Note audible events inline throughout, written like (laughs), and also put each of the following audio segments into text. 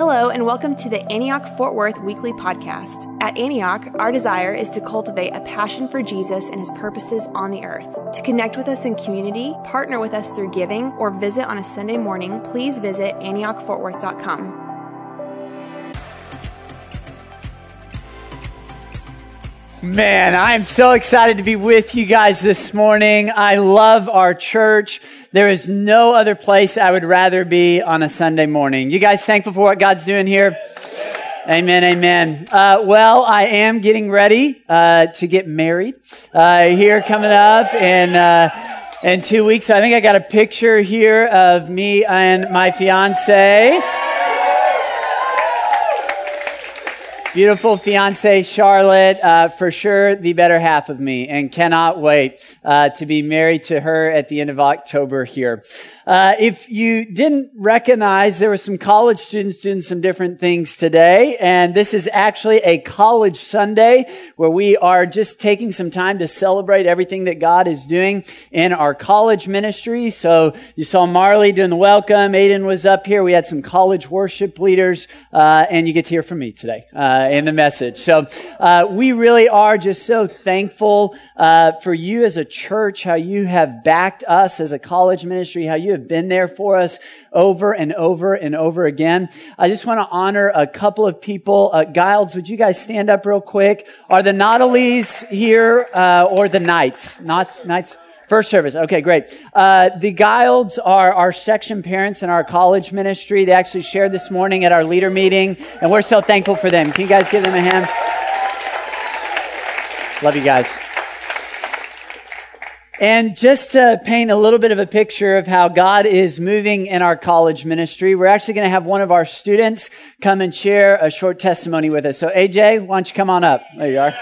Hello, and welcome to the Antioch Fort Worth Weekly Podcast. At Antioch, our desire is to cultivate a passion for Jesus and his purposes on the earth. To connect with us in community, partner with us through giving, or visit on a Sunday morning, please visit AntiochFortWorth.com. Man, I'm so excited to be with you guys this morning. I love our church. There is no other place I would rather be on a Sunday morning. You guys thankful for what God's doing here? Amen, amen. Uh, well, I am getting ready uh, to get married uh, here coming up in uh, in two weeks. I think I got a picture here of me and my fiance. Beautiful fiance Charlotte, uh, for sure the better half of me, and cannot wait uh, to be married to her at the end of October here. Uh, if you didn't recognize, there were some college students doing some different things today, and this is actually a college Sunday where we are just taking some time to celebrate everything that God is doing in our college ministry. So you saw Marley doing the welcome, Aiden was up here. We had some college worship leaders, uh, and you get to hear from me today. Uh, in the message. So uh, we really are just so thankful uh, for you as a church, how you have backed us as a college ministry, how you have been there for us over and over and over again. I just want to honor a couple of people. Uh, Giles, would you guys stand up real quick? Are the Nautilies here uh, or the Knights? Not Knights. First service. Okay, great. Uh, the Guilds are our section parents in our college ministry. They actually shared this morning at our leader meeting, and we're so thankful for them. Can you guys give them a hand? Love you guys. And just to paint a little bit of a picture of how God is moving in our college ministry, we're actually going to have one of our students come and share a short testimony with us. So, AJ, why don't you come on up? There you are.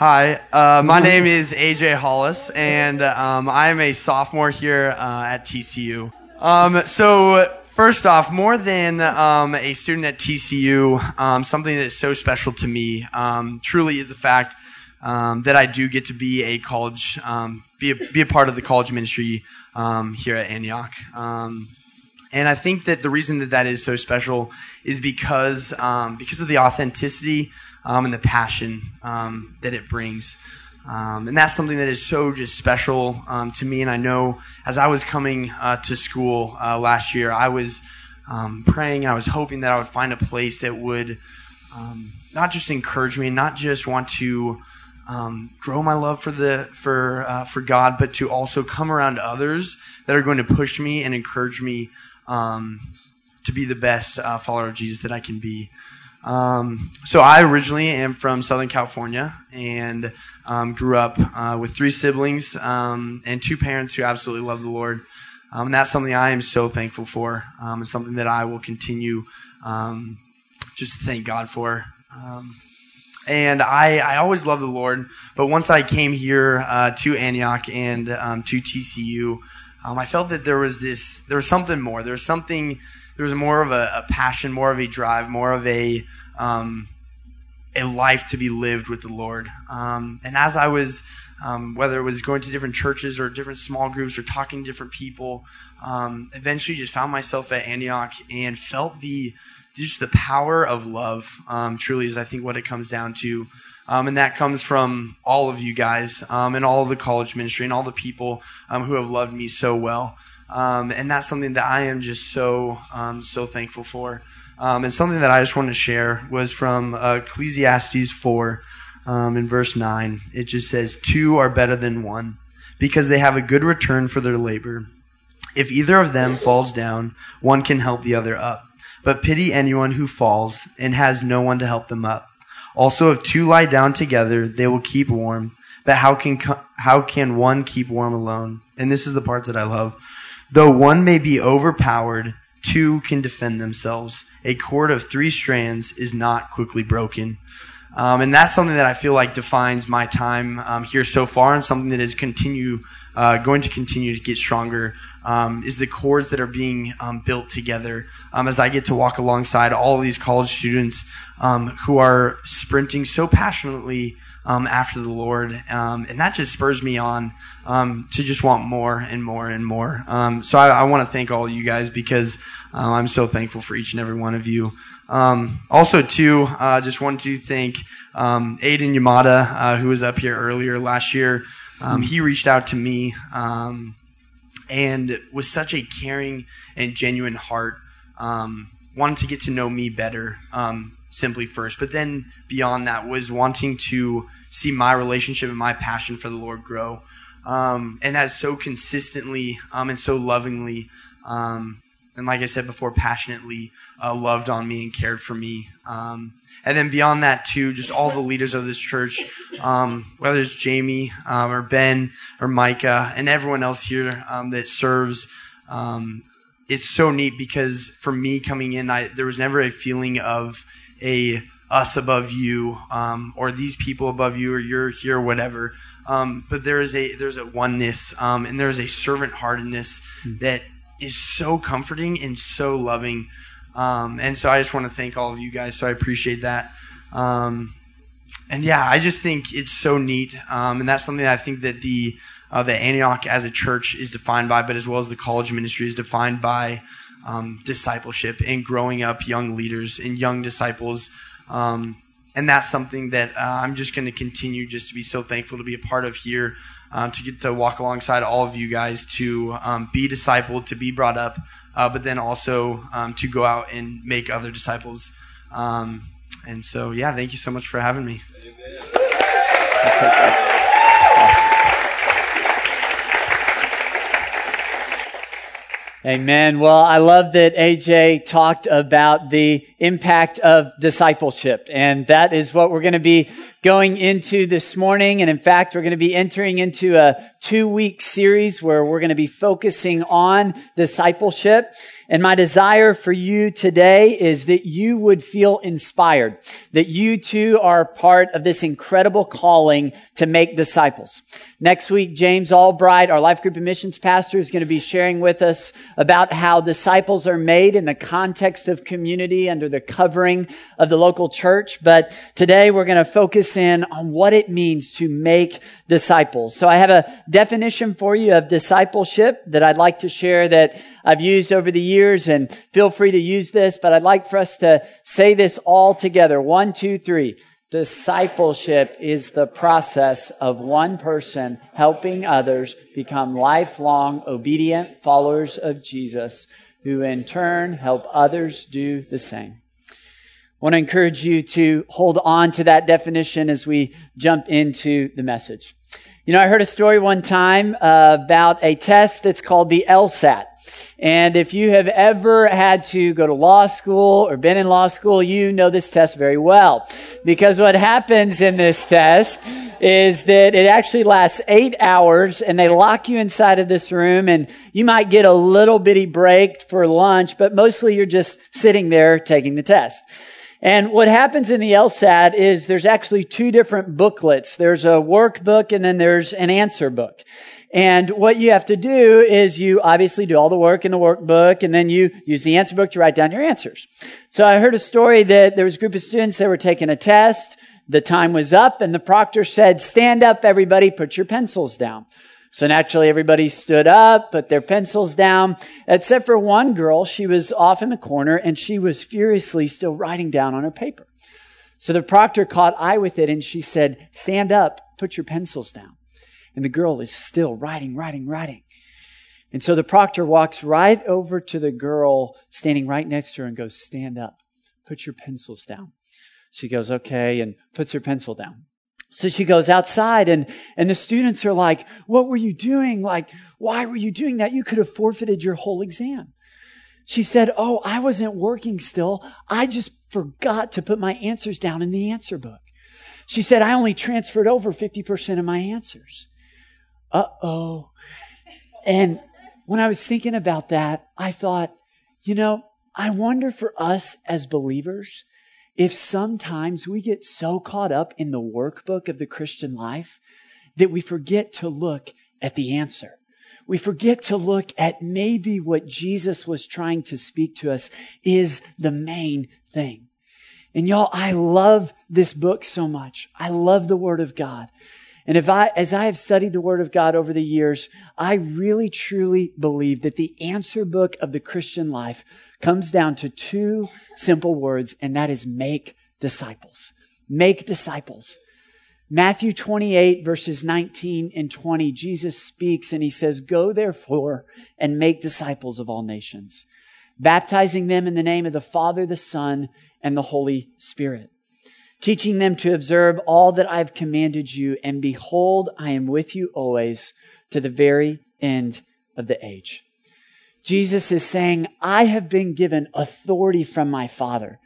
Hi, uh, my name is AJ Hollis, and um, I'm a sophomore here uh, at TCU. Um, so, first off, more than um, a student at TCU, um, something that is so special to me um, truly is the fact um, that I do get to be a college, be a, be a part of the college ministry here at Antioch. And I think that the reason that that is so special is because um, because of the authenticity um, and the passion um, that it brings. Um, and that's something that is so just special um, to me. And I know as I was coming uh, to school uh, last year, I was um, praying and I was hoping that I would find a place that would um, not just encourage me, not just want to grow my love for the for uh, for God, but to also come around others that are going to push me and encourage me to be the best uh, follower of Jesus that I can be. Um, so I originally am from Southern California and um, grew up uh, with three siblings um, and two parents who absolutely love the Lord. Um, and that's something I am so thankful for. Um, and something that I will continue um, just to thank God for. and I, I always loved the Lord, but once I came here uh, to Antioch and to TCU, I felt that there was this, there was something more. There was something there was more of a, a passion, more of a drive, more of a um, a life to be lived with the Lord. Um, and as I was, um, whether it was going to different churches or different small groups or talking to different people, um, eventually just found myself at Antioch and felt the just the power of love. Um, truly, is I think what it comes down to. Um, and that comes from all of you guys um, and all of the college ministry and all the people um, who have loved me so well. Um, and that's something that I am just so um, so thankful for. Um, and something that I just wanted to share was from uh, Ecclesiastes four, um, in verse nine. It just says, two are better than one, because they have a good return for their labor. If either of them falls down, one can help the other up. But pity anyone who falls and has no one to help them up. Also, if two lie down together, they will keep warm. But how can how can one keep warm alone? And this is the part that I love. Though one may be overpowered, two can defend themselves. A cord of three strands is not quickly broken. Um, and that's something that I feel like defines my time um, here so far, and something that is continue uh, going to continue to get stronger. Um, is the cords that are being um, built together um, as I get to walk alongside all these college students um, who are sprinting so passionately after the Lord, and that just spurs me on to just want more and more and more. so I, I want to thank all you guys because I'm so thankful for each and every one of you. Um, also, too, uh, just wanted to thank um, Aiden Yamada, uh, who was up here earlier last year. Um, he reached out to me um, and with such a caring and genuine heart. Um, wanted to get to know me better, um, simply first, but then beyond that was wanting to see my relationship and my passion for the Lord grow. and has so consistently and so lovingly um, and like I said before, passionately uh, loved on me and cared for me. Um, and then beyond that, too, just all the leaders of this church, um, whether it's Jamie um, or Ben or Micah and everyone else here um, that serves. Um, it's so neat because for me coming in, I, there was never a feeling of a us above you um, or these people above you or you're here or whatever um, but there is a there's a oneness um, and there's a servant heartedness mm-hmm. that is so comforting and so loving. Um, and so I just want to thank all of you guys. So I appreciate that. Um, and yeah, I just think it's so neat. Um, and that's something that I think that the, uh, the Antioch as a church is defined by, but as well as the college ministry is defined by um, discipleship and growing up young leaders and young disciples. Um, and that's something that uh, I'm just going to continue just to be so thankful to be a part of here um, to get to walk alongside all of you guys to um, be discipled, to be brought up, uh, but then also um, to go out and make other disciples. Um, and so, yeah, thank you so much for having me. Amen. Well, I love that AJ talked about the impact of discipleship. And that is what we're going to be going into this morning. And in fact, we're going to be entering into a two week series where we're going to be focusing on discipleship. And my desire for you today is that you would feel inspired, that you too are part of this incredible calling to make disciples. Next week, James Albright, our life group and missions pastor, is going to be sharing with us about how disciples are made in the context of community under the covering of the local church. But today we're going to focus in on what it means to make disciples. So I have a definition for you of discipleship that I'd like to share that I've used over the years and feel free to use this, but I'd like for us to say this all together. One, two, three. Discipleship is the process of one person helping others become lifelong obedient followers of Jesus who in turn help others do the same. I want to encourage you to hold on to that definition as we jump into the message. You know, I heard a story one time uh, about a test that's called the LSAT. And if you have ever had to go to law school or been in law school, you know this test very well. Because what happens in this test is that it actually lasts eight hours and they lock you inside of this room and you might get a little bitty break for lunch, but mostly you're just sitting there taking the test. And what happens in the LSAT is there's actually two different booklets. There's a workbook and then there's an answer book. And what you have to do is you obviously do all the work in the workbook and then you use the answer book to write down your answers. So I heard a story that there was a group of students that were taking a test. The time was up and the proctor said, stand up, everybody, put your pencils down. So naturally everybody stood up, put their pencils down, except for one girl. She was off in the corner and she was furiously still writing down on her paper. So the proctor caught eye with it and she said, stand up, put your pencils down. And the girl is still writing, writing, writing. And so the proctor walks right over to the girl standing right next to her and goes, stand up, put your pencils down. She goes, okay, and puts her pencil down. So she goes outside and, and the students are like, what were you doing? Like, why were you doing that? You could have forfeited your whole exam. She said, Oh, I wasn't working still. I just forgot to put my answers down in the answer book. She said, I only transferred over 50% of my answers. Uh oh. And when I was thinking about that, I thought, you know, I wonder for us as believers, if sometimes we get so caught up in the workbook of the Christian life that we forget to look at the answer. We forget to look at maybe what Jesus was trying to speak to us is the main thing. And y'all, I love this book so much. I love the Word of God. And if I, as I have studied the Word of God over the years, I really truly believe that the answer book of the Christian life comes down to two simple words, and that is make disciples. Make disciples. Matthew 28 verses 19 and 20, Jesus speaks and he says, Go therefore and make disciples of all nations, baptizing them in the name of the Father, the Son, and the Holy Spirit, teaching them to observe all that I've commanded you. And behold, I am with you always to the very end of the age. Jesus is saying, I have been given authority from my Father.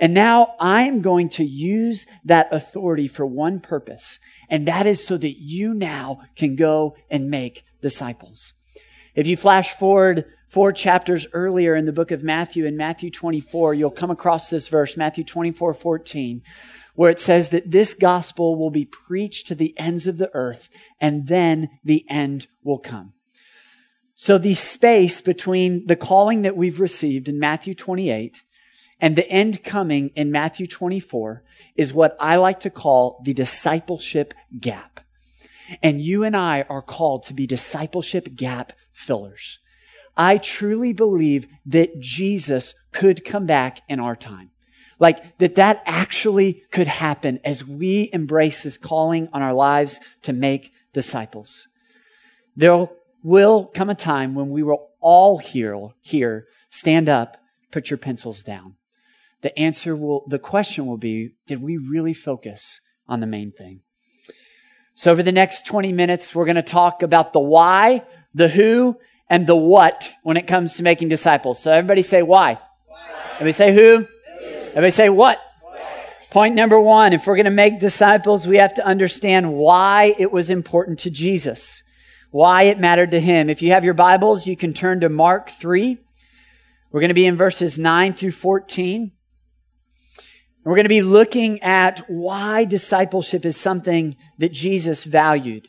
And now I am going to use that authority for one purpose. And that is so that you now can go and make disciples. If you flash forward four chapters earlier in the book of Matthew, in Matthew 24, you'll come across this verse, Matthew 24, 14, where it says that this gospel will be preached to the ends of the earth and then the end will come. So the space between the calling that we've received in Matthew 28 and the end coming in Matthew 24 is what I like to call the discipleship gap. And you and I are called to be discipleship gap fillers. I truly believe that Jesus could come back in our time. Like that that actually could happen as we embrace this calling on our lives to make disciples. There'll will come a time when we will all here, here stand up, put your pencils down. The answer will, the question will be, did we really focus on the main thing? So over the next 20 minutes, we're going to talk about the why, the who, and the what when it comes to making disciples. So everybody say why. why. Everybody say who. Everybody say what. Point number one, if we're going to make disciples, we have to understand why it was important to Jesus why it mattered to him. If you have your Bibles, you can turn to Mark 3. We're going to be in verses 9 through 14. We're going to be looking at why discipleship is something that Jesus valued.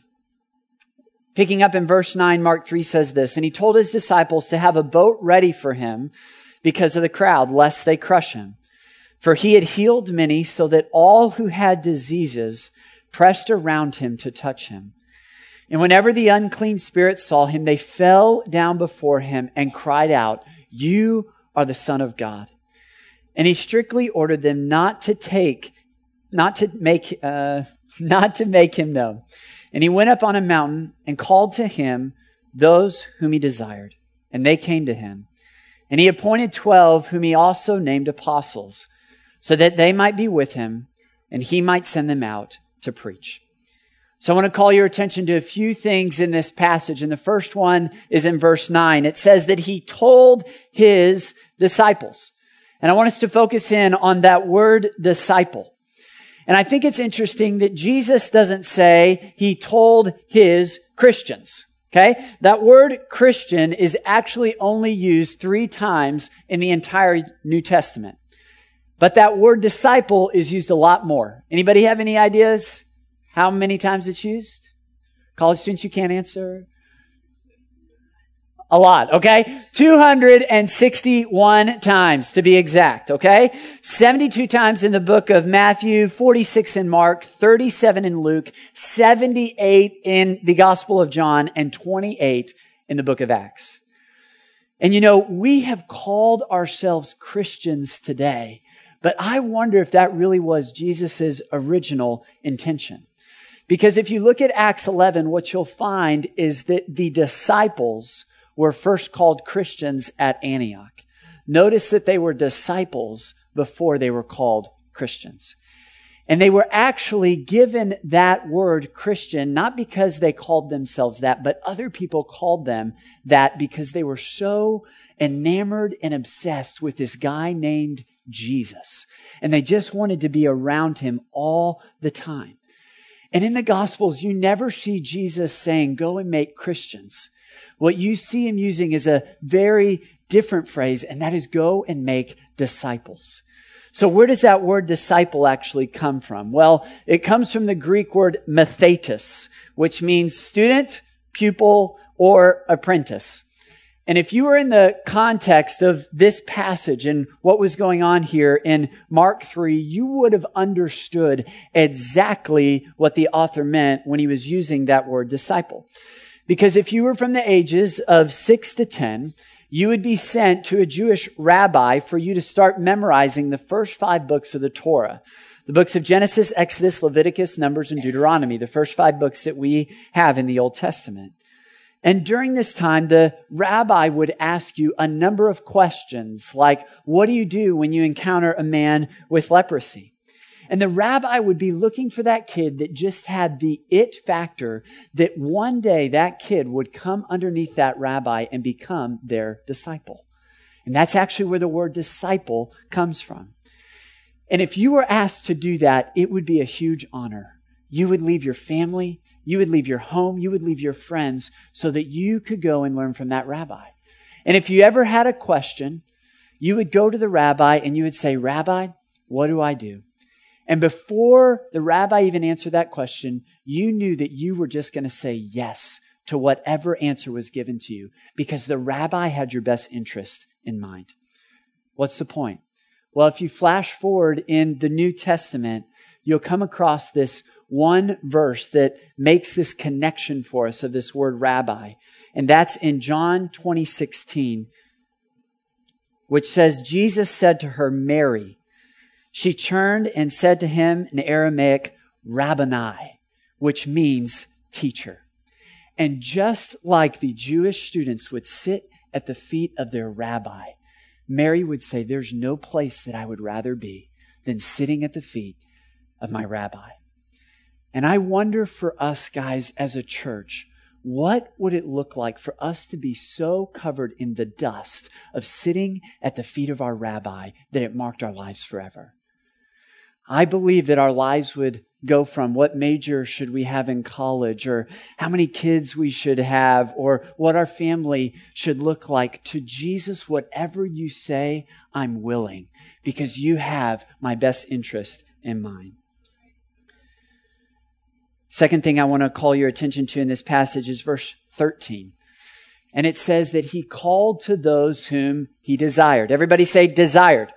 Picking up in verse 9, Mark 3 says this, and he told his disciples to have a boat ready for him because of the crowd, lest they crush him. For he had healed many so that all who had diseases pressed around him to touch him. And whenever the unclean spirits saw him, they fell down before him and cried out, You are the Son of God. And he strictly ordered them not to take, not to make, uh, (laughs) not to make him known. And he went up on a mountain and called to him those whom he desired. And they came to him. And he appointed twelve whom he also named apostles, so that they might be with him and he might send them out to preach. So I want to call your attention to a few things in this passage. And the first one is in verse nine. It says that he told his disciples. And I want us to focus in on that word disciple. And I think it's interesting that Jesus doesn't say he told his Christians. Okay? That word Christian is actually only used three times in the entire New Testament. But that word disciple is used a lot more. Anybody have any ideas? How many times it's used? College students, you can't answer. A lot, okay? 261 times to be exact, okay? 72 times in the book of Matthew, 46 in Mark, 37 in Luke, 78 in the Gospel of John, and 28 in the book of Acts. And you know, we have called ourselves Christians today, but I wonder if that really was Jesus' original intention. Because if you look at Acts 11, what you'll find is that the disciples were first called Christians at Antioch. Notice that they were disciples before they were called Christians. And they were actually given that word Christian, not because they called themselves that, but other people called them that because they were so enamored and obsessed with this guy named Jesus. And they just wanted to be around him all the time. And in the Gospels, you never see Jesus saying, go and make Christians. What you see him using is a very different phrase, and that is go and make disciples. So where does that word disciple actually come from? Well, it comes from the Greek word mathetes, which means student, pupil, or apprentice. And if you were in the context of this passage and what was going on here in Mark 3, you would have understood exactly what the author meant when he was using that word disciple. Because if you were from the ages of 6 to 10, you would be sent to a Jewish rabbi for you to start memorizing the first five books of the Torah. The books of Genesis, Exodus, Leviticus, Numbers, and Deuteronomy, the first five books that we have in the Old Testament. And during this time, the rabbi would ask you a number of questions like, what do you do when you encounter a man with leprosy? And the rabbi would be looking for that kid that just had the it factor that one day that kid would come underneath that rabbi and become their disciple. And that's actually where the word disciple comes from. And if you were asked to do that, it would be a huge honor. You would leave your family, you would leave your home, you would leave your friends so that you could go and learn from that rabbi. And if you ever had a question, you would go to the rabbi and you would say, Rabbi, what do I do? And before the rabbi even answered that question, you knew that you were just going to say yes to whatever answer was given to you because the rabbi had your best interest in mind. What's the point? Well, if you flash forward in the New Testament, you'll come across this one verse that makes this connection for us of this word rabbi. And that's in John 20, 16, which says, Jesus said to her, Mary. She turned and said to him in Aramaic, Rabboni, which means teacher. And just like the Jewish students would sit at the feet of their rabbi, Mary would say, There's no place that I would rather be than sitting at the feet of my rabbi. And I wonder for us guys as a church, what would it look like for us to be so covered in the dust of sitting at the feet of our rabbi that it marked our lives forever? I believe that our lives would go from what major should we have in college or how many kids we should have or what our family should look like to Jesus, whatever you say, I'm willing because you have my best interest in mind. Second thing I want to call your attention to in this passage is verse 13. And it says that he called to those whom he desired. Everybody say desired.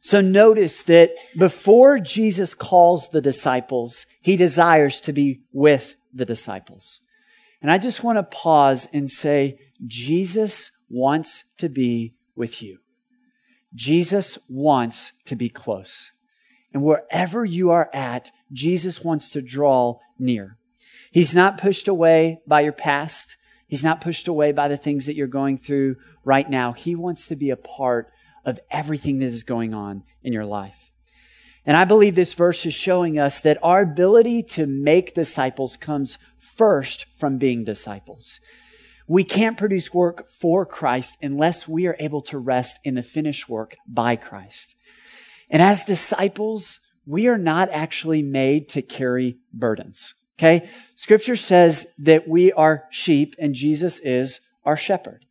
So notice that before Jesus calls the disciples, he desires to be with the disciples. And I just want to pause and say, Jesus wants to be with you. Jesus wants to be close. And wherever you are at, Jesus wants to draw near. He's not pushed away by your past. He's not pushed away by the things that you're going through right now. He wants to be a part of everything that is going on in your life. And I believe this verse is showing us that our ability to make disciples comes first from being disciples. We can't produce work for Christ unless we are able to rest in the finished work by Christ. And as disciples, we are not actually made to carry burdens. Okay? Scripture says that we are sheep and Jesus is our shepherd.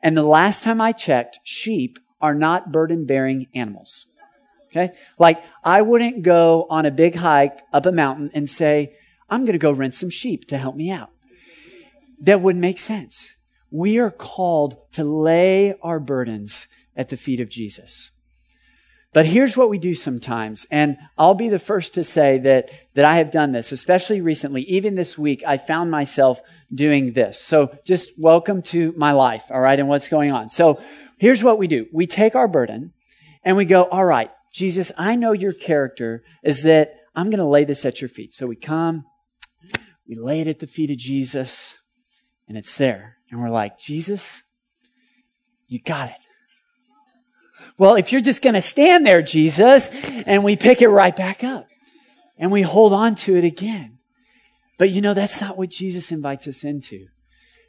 And the last time I checked, sheep are not burden bearing animals. Okay? Like, I wouldn't go on a big hike up a mountain and say, I'm going to go rent some sheep to help me out. That wouldn't make sense. We are called to lay our burdens at the feet of Jesus. But here's what we do sometimes. And I'll be the first to say that, that I have done this, especially recently. Even this week, I found myself doing this. So just welcome to my life, all right, and what's going on. So here's what we do. We take our burden and we go, all right, Jesus, I know your character is that I'm going to lay this at your feet. So we come, we lay it at the feet of Jesus, and it's there. And we're like, Jesus, you got it. Well, if you're just going to stand there, Jesus, and we pick it right back up and we hold on to it again. But you know, that's not what Jesus invites us into.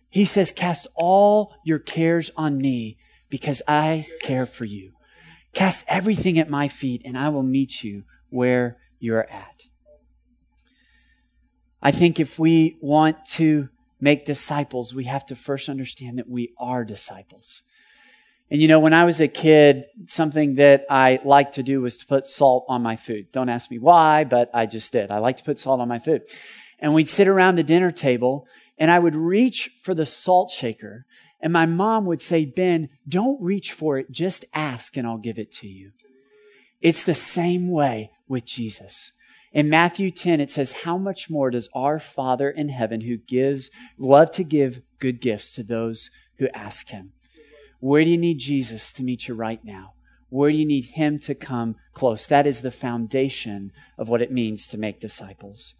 He says, cast all your cares on me because I care for you. Cast everything at my feet and I will meet you where you're at. I think if we want to make disciples, we have to first understand that we are disciples. And you know, when I was a kid, something that I liked to do was to put salt on my food. Don't ask me why, but I just did. I like to put salt on my food. And we'd sit around the dinner table and I would reach for the salt shaker. And my mom would say, Ben, don't reach for it. Just ask and I'll give it to you. It's the same way with Jesus. In Matthew 10, it says, How much more does our Father in heaven who gives, love to give good gifts to those who ask him? Where do you need Jesus to meet you right now? Where do you need him to come close? That is the foundation of what it means to make disciples.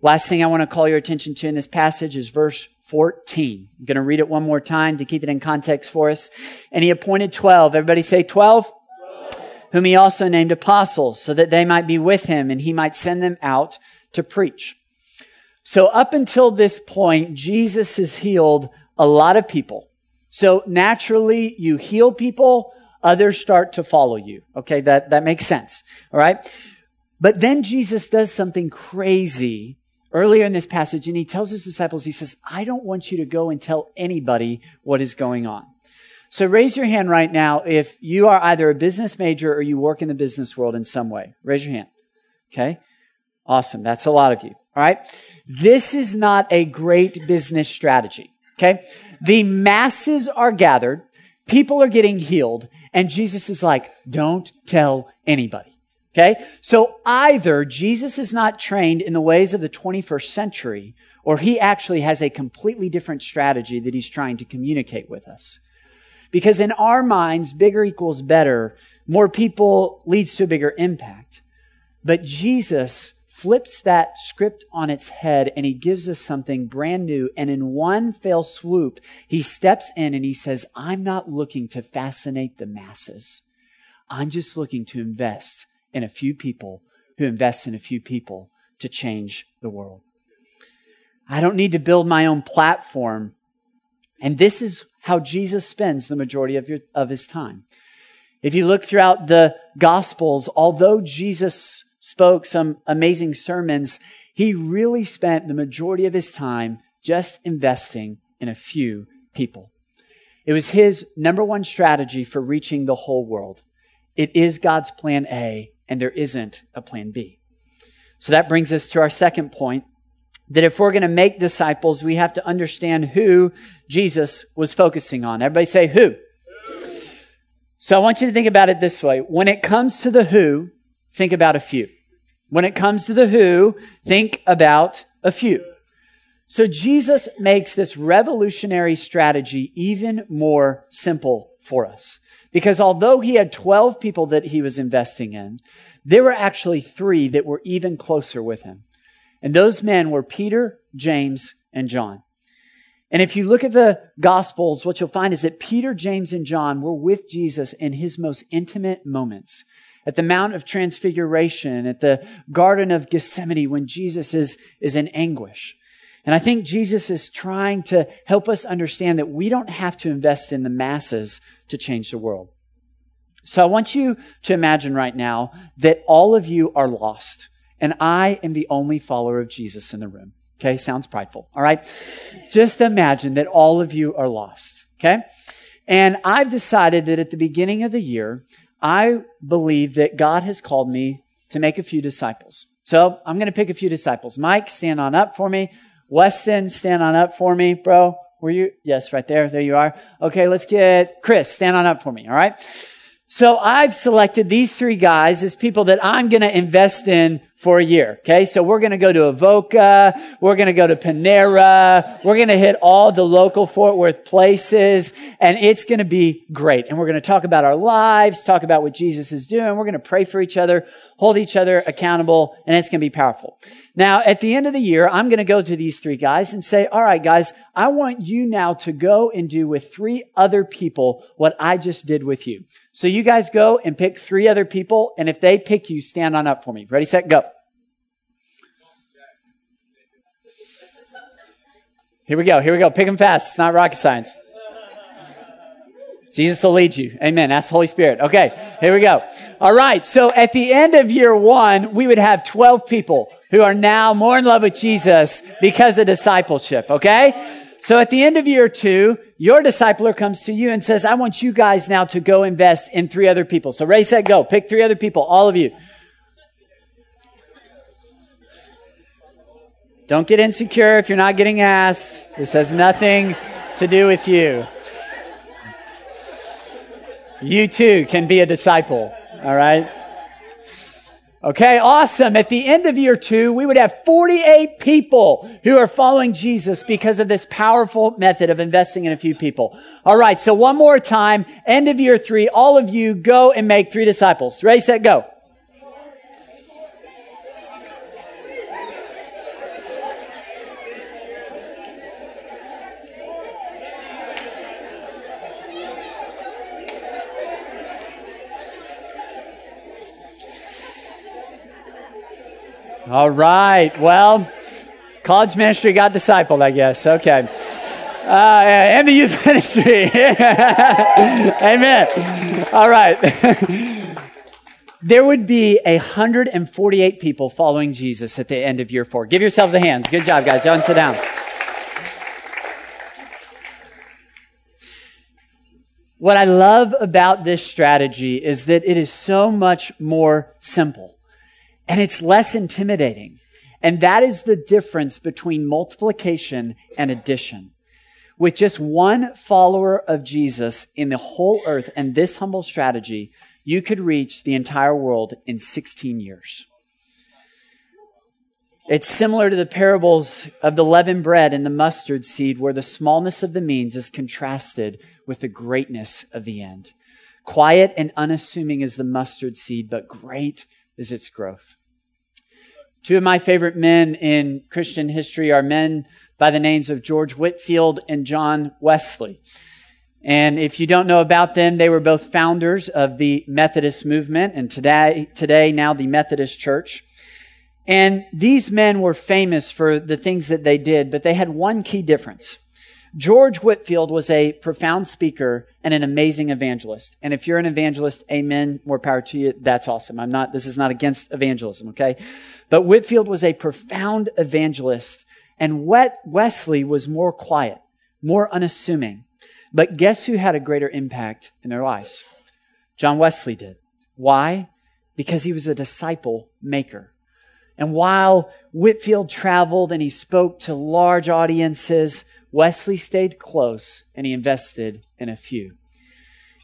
Last thing I want to call your attention to in this passage is verse 14. I'm going to read it one more time to keep it in context for us. And he appointed 12. Everybody say 12? 12. Whom he also named apostles so that they might be with him and he might send them out to preach. So up until this point, Jesus has healed a lot of people. So naturally, you heal people, others start to follow you. Okay, that, that makes sense. All right. But then Jesus does something crazy earlier in this passage, and he tells his disciples, he says, I don't want you to go and tell anybody what is going on. So raise your hand right now if you are either a business major or you work in the business world in some way. Raise your hand. Okay. Awesome. That's a lot of you. All right. This is not a great business strategy. Okay. The masses are gathered. People are getting healed. And Jesus is like, don't tell anybody. Okay. So either Jesus is not trained in the ways of the 21st century, or he actually has a completely different strategy that he's trying to communicate with us. Because in our minds, bigger equals better. More people leads to a bigger impact. But Jesus flips that script on its head and he gives us something brand new. And in one fell swoop, he steps in and he says, I'm not looking to fascinate the masses. I'm just looking to invest in a few people who invest in a few people to change the world. I don't need to build my own platform. And this is how Jesus spends the majority of, your, of his time. If you look throughout the Gospels, although Jesus spoke some amazing sermons, he really spent the majority of his time just investing in a few people. It was his number one strategy for reaching the whole world. It is God's plan A, and there isn't a plan B. So that brings us to our second point that if we're going to make disciples, we have to understand who Jesus was focusing on. Everybody say who. So I want you to think about it this way. When it comes to the who, think about a few. When it comes to the who, think about a few. So Jesus makes this revolutionary strategy even more simple for us. Because although he had 12 people that he was investing in, there were actually three that were even closer with him. And those men were Peter, James, and John. And if you look at the Gospels, what you'll find is that Peter, James, and John were with Jesus in his most intimate moments at the Mount of Transfiguration, at the Garden of Gethsemane when Jesus is, is in anguish. And I think Jesus is trying to help us understand that we don't have to invest in the masses to change the world. So I want you to imagine right now that all of you are lost and I am the only follower of Jesus in the room. Okay. Sounds prideful. All right. Just imagine that all of you are lost. Okay. And I've decided that at the beginning of the year, I believe that God has called me to make a few disciples. So I'm going to pick a few disciples. Mike, stand on up for me. Weston, stand on up for me, bro. Were you? Yes, right there. There you are. Okay, let's get Chris, stand on up for me. All right. So I've selected these three guys as people that I'm going to invest in for a year. Okay. So we're going to go to Avoca. We're going to go to Panera. We're going to hit all the local Fort Worth places and it's going to be great. And we're going to talk about our lives, talk about what Jesus is doing. We're going to pray for each other, hold each other accountable, and it's going to be powerful. Now, at the end of the year, I'm going to go to these three guys and say, all right, guys, I want you now to go and do with three other people what I just did with you. So you guys go and pick three other people. And if they pick you, stand on up for me. Ready, set, go. Here we go. Here we go. Pick them fast. It's not rocket science. (laughs) Jesus will lead you. Amen. That's the Holy Spirit. Okay. Here we go. All right. So at the end of year one, we would have 12 people who are now more in love with Jesus because of discipleship. Okay. So at the end of year two, your discipler comes to you and says, I want you guys now to go invest in three other people. So raise that go. Pick three other people, all of you. Don't get insecure if you're not getting asked. This has nothing to do with you. You too can be a disciple, all right? Okay, awesome. At the end of year two, we would have 48 people who are following Jesus because of this powerful method of investing in a few people. All right, so one more time, end of year three, all of you go and make three disciples. Ready, set, go. All right. Well, college ministry got discipled, I guess. Okay. Uh, and the youth (laughs) ministry. (laughs) Amen. All right. (laughs) there would be 148 people following Jesus at the end of year four. Give yourselves a hand. Good job, guys. John, sit down. What I love about this strategy is that it is so much more simple and it's less intimidating. And that is the difference between multiplication and addition. With just one follower of Jesus in the whole earth and this humble strategy, you could reach the entire world in 16 years. It's similar to the parables of the leavened bread and the mustard seed, where the smallness of the means is contrasted with the greatness of the end. Quiet and unassuming is the mustard seed, but great is its growth. Two of my favorite men in Christian history are men by the names of George Whitefield and John Wesley. And if you don't know about them, they were both founders of the Methodist movement and today, today now the Methodist Church. And these men were famous for the things that they did, but they had one key difference. George Whitefield was a profound speaker and an amazing evangelist. And if you're an evangelist, amen, more power to you. That's awesome. I'm not, this is not against evangelism, okay? But Whitefield was a profound evangelist and Wesley was more quiet, more unassuming. But guess who had a greater impact in their lives? John Wesley did. Why? Because he was a disciple maker. And while Whitefield traveled and he spoke to large audiences, Wesley stayed close and he invested in a few.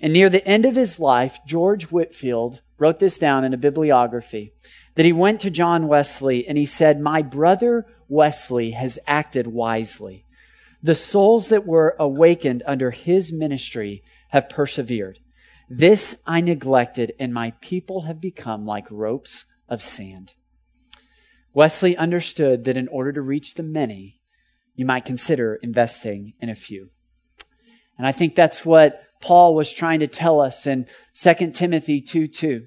And near the end of his life, George Whitefield wrote this down in a bibliography that he went to John Wesley and he said, My brother Wesley has acted wisely. The souls that were awakened under his ministry have persevered. This I neglected, and my people have become like ropes of sand. Wesley understood that in order to reach the many, you might consider investing in a few. And I think that's what Paul was trying to tell us in 2 Timothy 2 2. And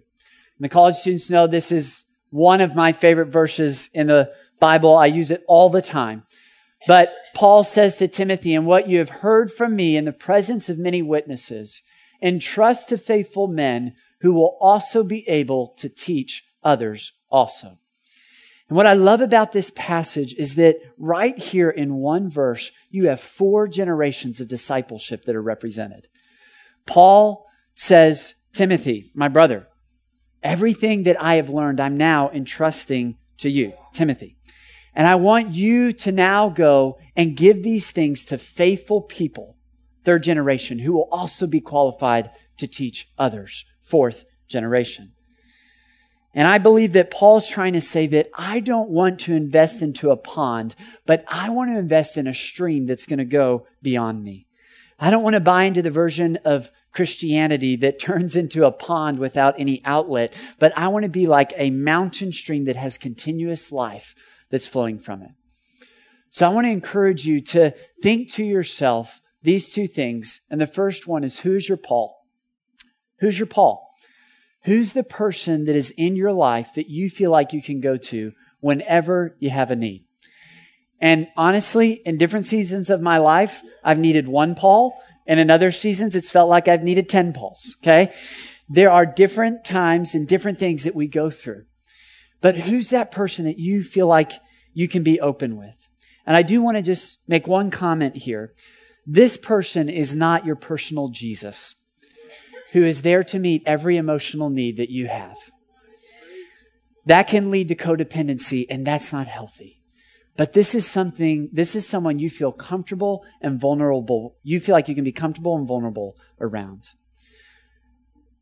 the college students know this is one of my favorite verses in the Bible. I use it all the time. But Paul says to Timothy, and what you have heard from me in the presence of many witnesses, entrust to faithful men who will also be able to teach others also. And what I love about this passage is that right here in one verse, you have four generations of discipleship that are represented. Paul says, Timothy, my brother, everything that I have learned, I'm now entrusting to you, Timothy. And I want you to now go and give these things to faithful people, third generation, who will also be qualified to teach others, fourth generation. And I believe that Paul's trying to say that I don't want to invest into a pond, but I want to invest in a stream that's going to go beyond me. I don't want to buy into the version of Christianity that turns into a pond without any outlet, but I want to be like a mountain stream that has continuous life that's flowing from it. So I want to encourage you to think to yourself these two things. And the first one is who's your Paul? Who's your Paul? Who's the person that is in your life that you feel like you can go to whenever you have a need? And honestly, in different seasons of my life, I've needed one Paul. And in other seasons, it's felt like I've needed 10 Pauls. Okay. There are different times and different things that we go through. But who's that person that you feel like you can be open with? And I do want to just make one comment here. This person is not your personal Jesus who is there to meet every emotional need that you have. That can lead to codependency, and that's not healthy. But this is something, this is someone you feel comfortable and vulnerable. You feel like you can be comfortable and vulnerable around.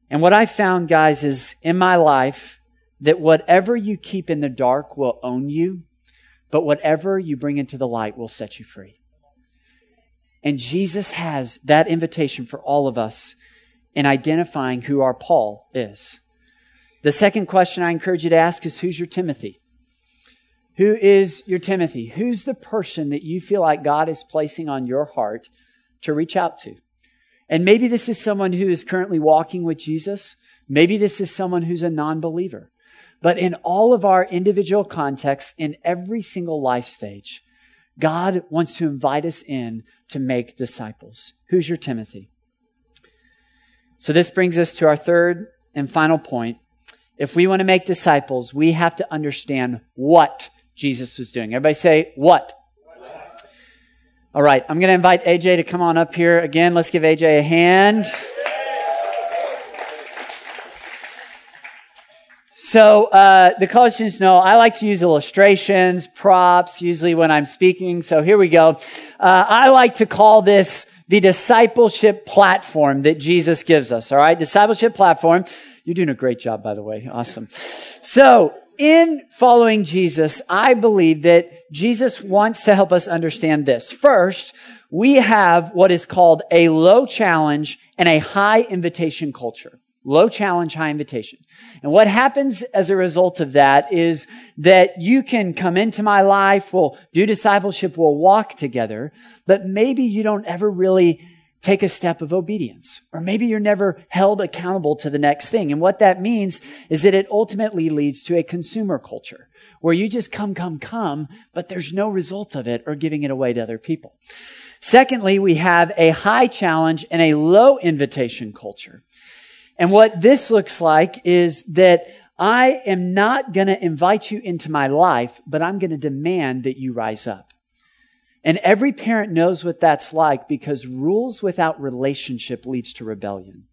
And what I found, guys, is in my life that whatever you keep in the dark will own you, but whatever you bring into the light will set you free. And Jesus has that invitation for all of us in identifying who our Paul is. The second question I encourage you to ask is who's your Timothy? Who is your Timothy? Who's the person that you feel like God is placing on your heart to reach out to? And maybe this is someone who is currently walking with Jesus. Maybe this is someone who's a non believer. But in all of our individual contexts, in every single life stage, God wants to invite us in to make disciples. Who's your Timothy? So this brings us to our third and final point. If we want to make disciples, we have to understand what Jesus was doing. Everybody say, what? All right, I'm going to invite AJ to come on up here again. Let's give AJ a hand. So, uh, the college students know I like to use illustrations, props, usually when I'm speaking. So here we go. Uh, I like to call this the discipleship platform that Jesus gives us. All right. Discipleship platform. You're doing a great job, by the way. Awesome. So in following Jesus, I believe that Jesus wants to help us understand this. First, we have what is called a low challenge and a high invitation culture. Low challenge, high invitation. And what happens as a result of that is that you can come into my life, we'll do discipleship, we'll walk together, but maybe you don't ever really take a step of obedience. Or maybe you're never held accountable to the next thing. And what that means is that it ultimately leads to a consumer culture where you just come, come, come, but there's no result of it or giving it away to other people. Secondly, we have a high challenge and a low invitation culture. And what this looks like is that I am not going to invite you into my life, but I'm going to demand that you rise up. And every parent knows what that's like because rules without relationship leads to rebellion.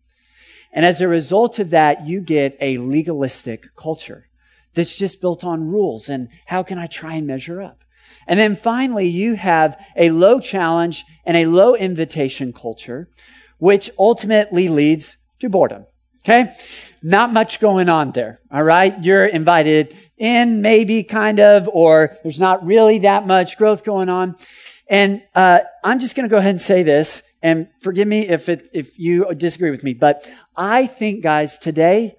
And as a result of that, you get a legalistic culture that's just built on rules and how can I try and measure up? And then finally, you have a low challenge and a low invitation culture, which ultimately leads to boredom. Okay? Not much going on there. All right? You're invited in, maybe kind of, or there's not really that much growth going on. And, uh, I'm just going to go ahead and say this, and forgive me if it, if you disagree with me, but I think, guys, today,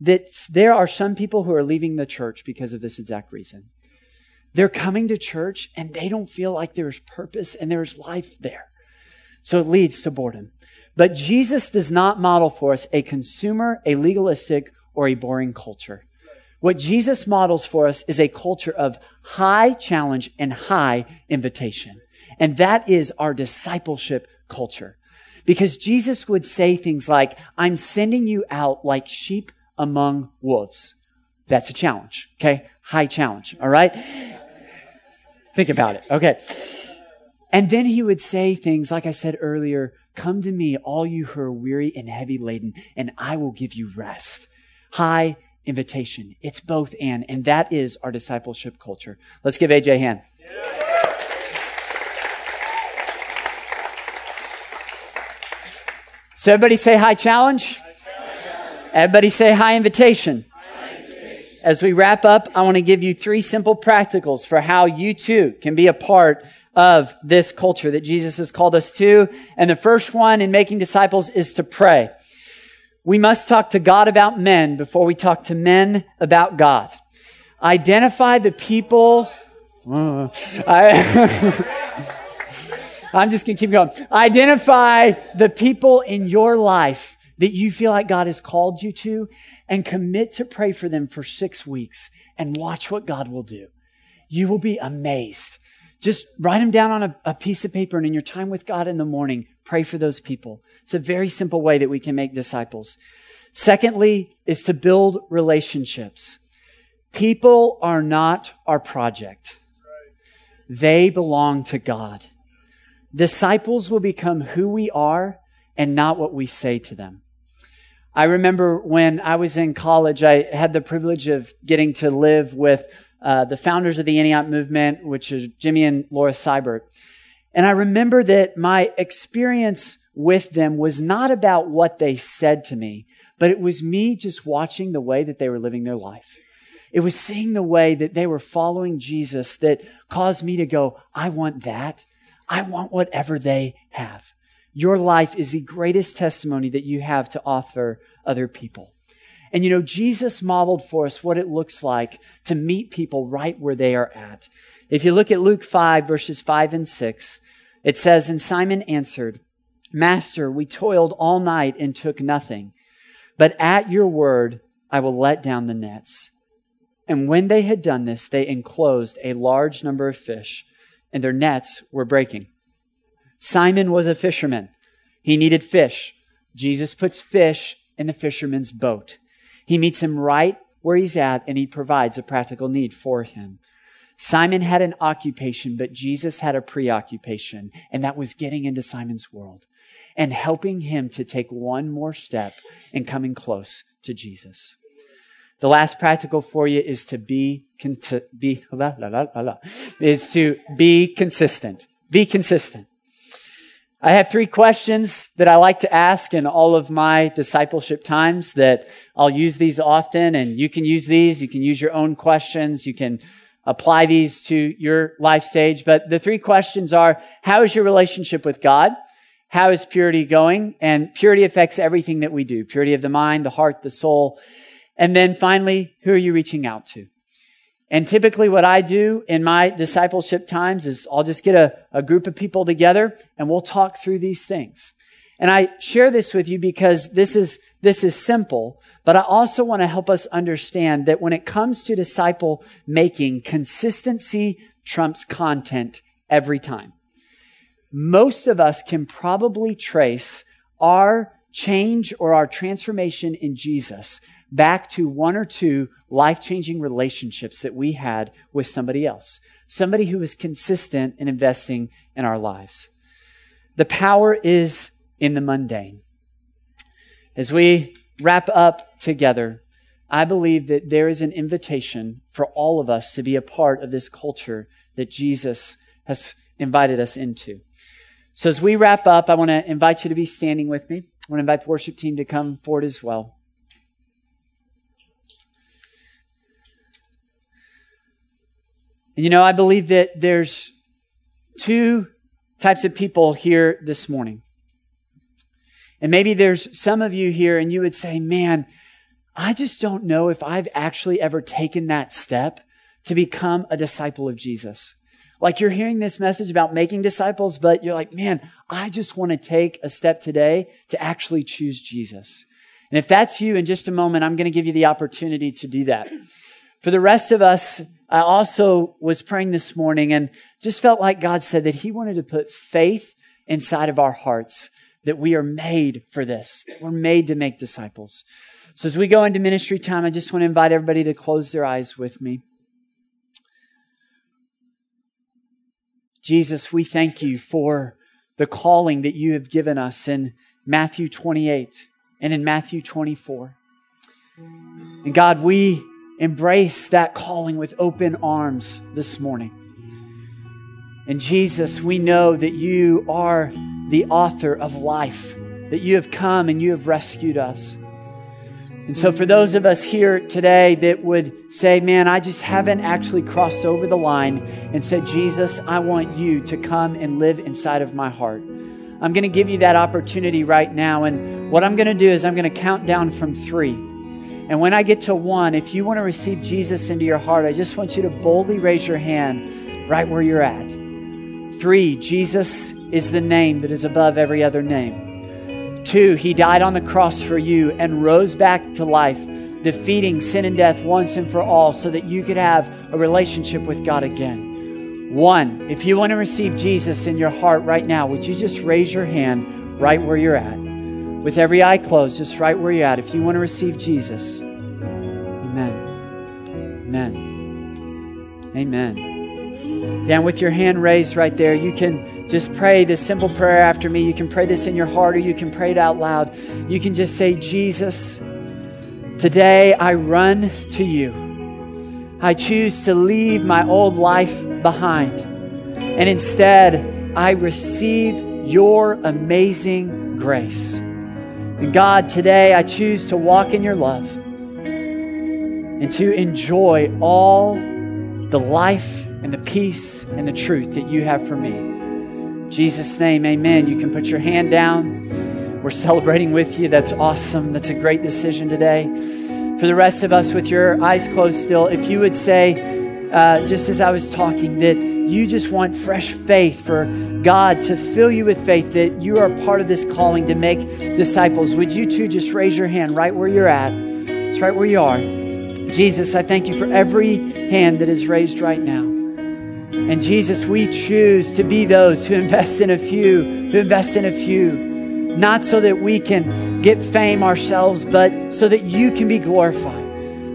that there are some people who are leaving the church because of this exact reason. They're coming to church and they don't feel like there's purpose and there's life there. So it leads to boredom. But Jesus does not model for us a consumer, a legalistic, or a boring culture. What Jesus models for us is a culture of high challenge and high invitation. And that is our discipleship culture. Because Jesus would say things like, I'm sending you out like sheep among wolves. That's a challenge. Okay. High challenge. All right. Think about it. Okay. And then he would say things, like I said earlier, come to me, all you who are weary and heavy laden, and I will give you rest. High invitation. It's both and, and that is our discipleship culture. Let's give AJ a hand. So everybody say high challenge. Everybody say high invitation. As we wrap up, I want to give you three simple practicals for how you too can be a part of this culture that Jesus has called us to. And the first one in making disciples is to pray. We must talk to God about men before we talk to men about God. Identify the people. Uh, I, (laughs) I'm just going to keep going. Identify the people in your life that you feel like God has called you to and commit to pray for them for six weeks and watch what God will do. You will be amazed. Just write them down on a, a piece of paper and in your time with God in the morning, pray for those people. It's a very simple way that we can make disciples. Secondly, is to build relationships. People are not our project. They belong to God. Disciples will become who we are and not what we say to them. I remember when I was in college, I had the privilege of getting to live with uh, the founders of the Antioch movement, which is Jimmy and Laura Seibert. And I remember that my experience with them was not about what they said to me, but it was me just watching the way that they were living their life. It was seeing the way that they were following Jesus that caused me to go, I want that. I want whatever they have. Your life is the greatest testimony that you have to offer other people. And you know, Jesus modeled for us what it looks like to meet people right where they are at. If you look at Luke 5, verses 5 and 6, it says, And Simon answered, Master, we toiled all night and took nothing, but at your word I will let down the nets. And when they had done this, they enclosed a large number of fish, and their nets were breaking. Simon was a fisherman. He needed fish. Jesus puts fish in the fisherman's boat. He meets him right where he's at, and he provides a practical need for him. Simon had an occupation, but Jesus had a preoccupation, and that was getting into Simon's world and helping him to take one more step in coming close to Jesus. The last practical for you is to be, be (laughs) la, la, la, la, is to be consistent. Be consistent. I have three questions that I like to ask in all of my discipleship times that I'll use these often and you can use these. You can use your own questions. You can apply these to your life stage. But the three questions are, how is your relationship with God? How is purity going? And purity affects everything that we do. Purity of the mind, the heart, the soul. And then finally, who are you reaching out to? And typically what I do in my discipleship times is I'll just get a, a group of people together and we'll talk through these things. And I share this with you because this is, this is simple, but I also want to help us understand that when it comes to disciple making, consistency trumps content every time. Most of us can probably trace our change or our transformation in Jesus back to one or two life changing relationships that we had with somebody else, somebody who was consistent in investing in our lives. The power is in the mundane. As we wrap up together, I believe that there is an invitation for all of us to be a part of this culture that Jesus has invited us into. So as we wrap up, I want to invite you to be standing with me. I want to invite the worship team to come forward as well. You know, I believe that there's two types of people here this morning. And maybe there's some of you here and you would say, man, I just don't know if I've actually ever taken that step to become a disciple of Jesus. Like you're hearing this message about making disciples, but you're like, man, I just want to take a step today to actually choose Jesus. And if that's you, in just a moment, I'm going to give you the opportunity to do that. For the rest of us, I also was praying this morning and just felt like God said that He wanted to put faith inside of our hearts, that we are made for this. We're made to make disciples. So as we go into ministry time, I just want to invite everybody to close their eyes with me. Jesus, we thank you for the calling that you have given us in Matthew 28 and in Matthew 24. And God, we embrace that calling with open arms this morning. And Jesus, we know that you are the author of life, that you have come and you have rescued us. And so, for those of us here today that would say, Man, I just haven't actually crossed over the line and said, Jesus, I want you to come and live inside of my heart. I'm going to give you that opportunity right now. And what I'm going to do is I'm going to count down from three. And when I get to one, if you want to receive Jesus into your heart, I just want you to boldly raise your hand right where you're at. Three, Jesus is the name that is above every other name. Two, he died on the cross for you and rose back to life, defeating sin and death once and for all so that you could have a relationship with God again. One, if you want to receive Jesus in your heart right now, would you just raise your hand right where you're at? With every eye closed, just right where you're at, if you want to receive Jesus. Amen. Amen. Amen. Again, with your hand raised right there, you can just pray this simple prayer after me. You can pray this in your heart or you can pray it out loud. You can just say, Jesus, today I run to you. I choose to leave my old life behind. And instead, I receive your amazing grace. God, today I choose to walk in your love and to enjoy all the life and the peace and the truth that you have for me. In Jesus' name, amen. You can put your hand down. We're celebrating with you. That's awesome. That's a great decision today. For the rest of us, with your eyes closed still, if you would say, uh, just as I was talking, that you just want fresh faith for God to fill you with faith, that you are part of this calling to make disciples, would you too just raise your hand right where you're at? It's right where you are. Jesus, I thank you for every hand that is raised right now. And Jesus, we choose to be those who invest in a few, who invest in a few, not so that we can get fame ourselves, but so that you can be glorified.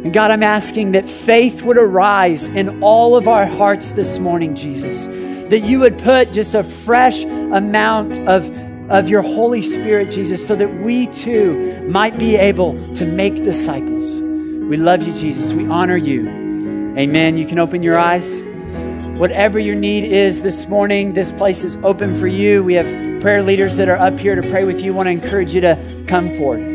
And God, I'm asking that faith would arise in all of our hearts this morning, Jesus. That you would put just a fresh amount of, of your Holy Spirit, Jesus, so that we too might be able to make disciples. We love you, Jesus. We honor you. Amen. You can open your eyes. Whatever your need is this morning, this place is open for you. We have prayer leaders that are up here to pray with you. I want to encourage you to come forward.